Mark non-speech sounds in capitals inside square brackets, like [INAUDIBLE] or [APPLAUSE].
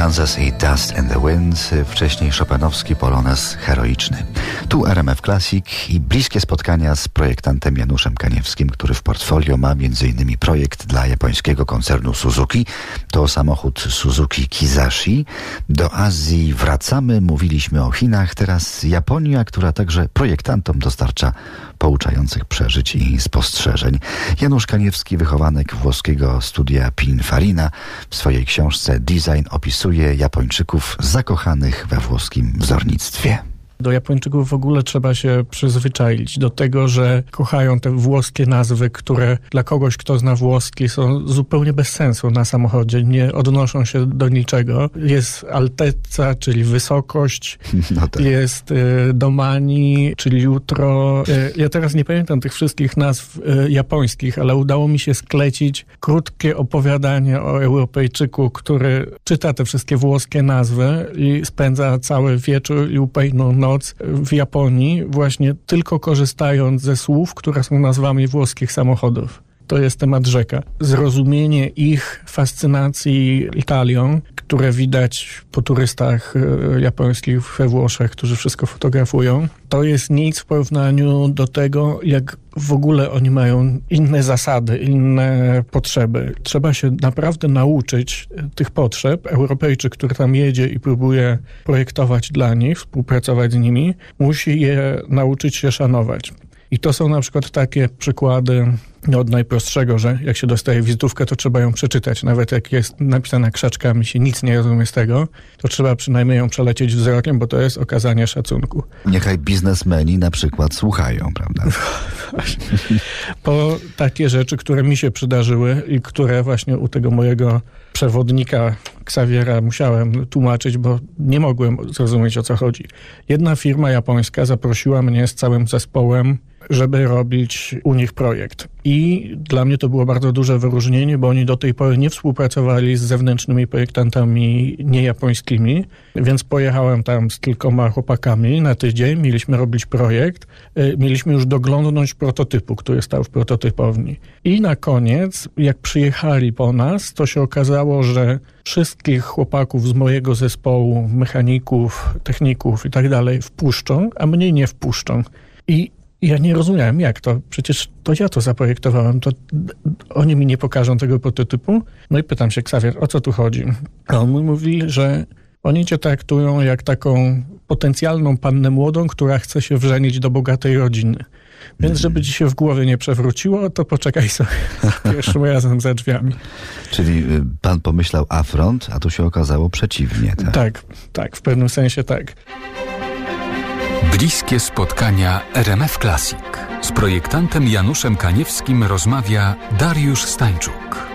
Kansas i Dust in the Wind, wcześniej Chopinowski polonez heroiczny. Tu RMF Classic i bliskie spotkania z projektantem Januszem Kaniewskim, który w portfolio ma m.in. projekt dla japońskiego koncernu Suzuki. To samochód Suzuki Kizashi. Do Azji wracamy, mówiliśmy o Chinach, teraz Japonia, która także projektantom dostarcza pouczających przeżyć i spostrzeżeń. Janusz Kaniewski, wychowanek włoskiego studia Pininfarina, w swojej książce Design opisuje Japończyków zakochanych we włoskim wzornictwie. Do Japończyków w ogóle trzeba się przyzwyczaić do tego, że kochają te włoskie nazwy, które dla kogoś, kto zna włoski, są zupełnie bez sensu na samochodzie, nie odnoszą się do niczego. Jest altezza, czyli wysokość, [LAUGHS] no tak. jest y, domani, czyli jutro. Y, ja teraz nie pamiętam tych wszystkich nazw y, japońskich, ale udało mi się sklecić krótkie opowiadanie o Europejczyku, który czyta te wszystkie włoskie nazwy i spędza cały wieczór i upejną noc noc w Japonii, właśnie tylko korzystając ze słów, które są nazwami włoskich samochodów. To jest temat rzeka. Zrozumienie ich fascynacji Italią, które widać po turystach e, japońskich we Włoszech, którzy wszystko fotografują, to jest nic w porównaniu do tego, jak w ogóle oni mają inne zasady, inne potrzeby. Trzeba się naprawdę nauczyć tych potrzeb. Europejczyk, który tam jedzie i próbuje projektować dla nich, współpracować z nimi, musi je nauczyć się szanować. I to są na przykład takie przykłady no, od najprostszego, że jak się dostaje wizytówkę, to trzeba ją przeczytać. Nawet jak jest napisana krzaczkami, się nic nie rozumie z tego, to trzeba przynajmniej ją przelecieć wzrokiem, bo to jest okazanie szacunku. Niechaj biznesmeni na przykład słuchają, prawda? [LAUGHS] po takie rzeczy, które mi się przydarzyły i które właśnie u tego mojego przewodnika Xaviera musiałem tłumaczyć, bo nie mogłem zrozumieć o co chodzi. Jedna firma japońska zaprosiła mnie z całym zespołem żeby robić u nich projekt. I dla mnie to było bardzo duże wyróżnienie, bo oni do tej pory nie współpracowali z zewnętrznymi projektantami niejapońskimi, więc pojechałem tam z kilkoma chłopakami na tydzień, mieliśmy robić projekt, y, mieliśmy już doglądnąć prototypu, który stał w prototypowni. I na koniec, jak przyjechali po nas, to się okazało, że wszystkich chłopaków z mojego zespołu, mechaników, techników i tak dalej wpuszczą, a mnie nie wpuszczą. I ja nie rozumiałem, jak to. Przecież to ja to zaprojektowałem. To oni mi nie pokażą tego prototypu. No i pytam się, Xavier, o co tu chodzi? A on mi mówi, że oni cię traktują jak taką potencjalną pannę młodą, która chce się wrzenić do bogatej rodziny. Więc żeby ci się w głowie nie przewróciło, to poczekaj sobie [LAUGHS] pierwszym razem za drzwiami. Czyli y, pan pomyślał afront, a tu się okazało przeciwnie, tak? Tak, tak, w pewnym sensie tak. Bliskie spotkania RMF Classic. Z projektantem Januszem Kaniewskim rozmawia Dariusz Stańczuk.